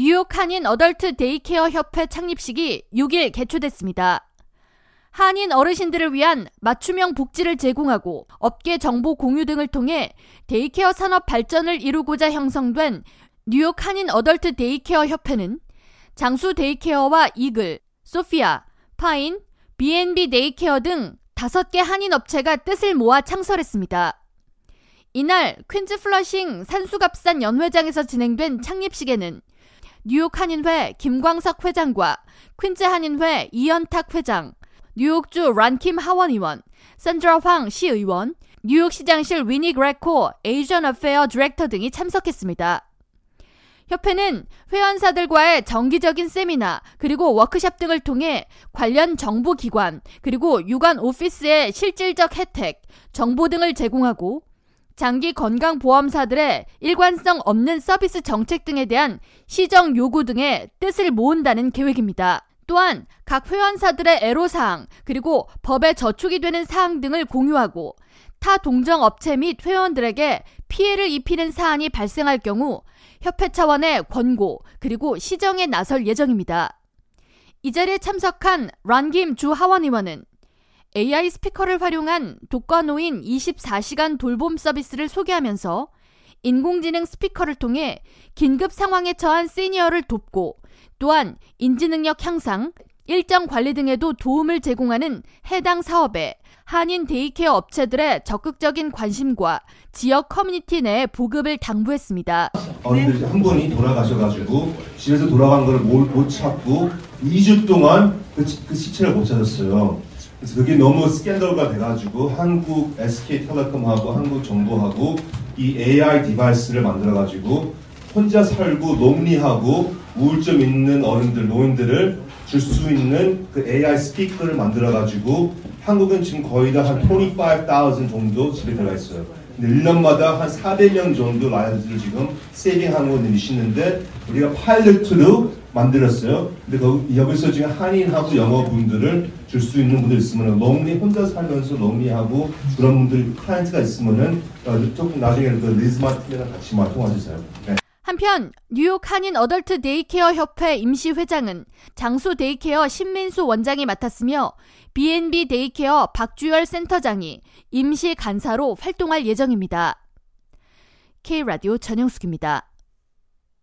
뉴욕 한인 adult daycare 협회 창립식이 6일 개최됐습니다. 한인 어르신들을 위한 맞춤형 복지를 제공하고 업계 정보 공유 등을 통해 daycare 산업 발전을 이루고자 형성된 뉴욕 한인 adult daycare 협회는 장수 daycare와 이글, 소피아, 파인, B&B daycare 등 다섯 개 한인 업체가 뜻을 모아 창설했습니다. 이날 퀸즈 플러싱 산수갑산 연회장에서 진행된 창립식에는 뉴욕 한인회 김광석 회장과 퀸즈 한인회 이현탁 회장, 뉴욕주 론 킴 하원 의원, 샌드라 황 시의원, 뉴욕시장실 위니 그레코 Asian Affair director 등이 참석했습니다. 협회는 회원사들과의 정기적인 세미나 그리고 워크샵 등을 통해 관련 정부 기관 그리고 유관 오피스의 실질적 혜택, 정보 등을 제공하고 장기 건강보험사들의 일관성 없는 서비스 정책 등에 대한 시정 요구 등의 뜻을 모은다는 계획입니다. 또한 각 회원사들의 애로사항 그리고 법에 저촉이 되는 사항 등을 공유하고 타 동정 업체 및 회원들에게 피해를 입히는 사안이 발생할 경우 협회 차원의 권고 그리고 시정에 나설 예정입니다. 이 자리에 참석한 란김 주 하원 의원은 AI 스피커를 활용한 독거노인 24시간 돌봄 서비스를 소개하면서 인공지능 스피커를 통해 긴급 상황에 처한 시니어를 돕고 또한 인지능력 향상, 일정 관리 등에도 도움을 제공하는 해당 사업에 한인 daycare 업체들의 적극적인 관심과 지역 커뮤니티 내 보급을 당부했습니다. 어른들이 한 분이 돌아가셔가지고 집에서 돌아간 걸 못 찾고 2주 동안 그, 그 시체를 못 찾았어요. 그래서 그게 너무 스캔들가 돼가지고 한국 SK텔레콤하고 한국 정부하고 이 AI device를 만들어가지고 혼자 살고 lonely하고 우울증 있는 어른들, 노인들을 줄 수 있는 그 AI 스피커를 만들어가지고 한국은 지금 거의 다 한 25,000 정도 집에 들어가 있어요. 근데 1년마다 한 400명 정도 lives를 지금 saving하는 걸 내시는데 우리가 파일럿으로 만들었어요. 근데 거기, 여기서 지금 한인하고 영어 분들을 줄 수 있는 분들 있으면 lonely 혼자 살면서 lonely하고 그런 분들 클라이언트가 있으면은 어, 조금 나중에 그 리즈마 팀이랑 같이 통화주세요. 네. 한편 뉴욕 한인 adult daycare 협회 임시 회장은 장수 daycare 신민수 원장이 맡았으며 B&B daycare 박주열 센터장이 임시 간사로 활동할 예정입니다. K라디오 전영숙입니다.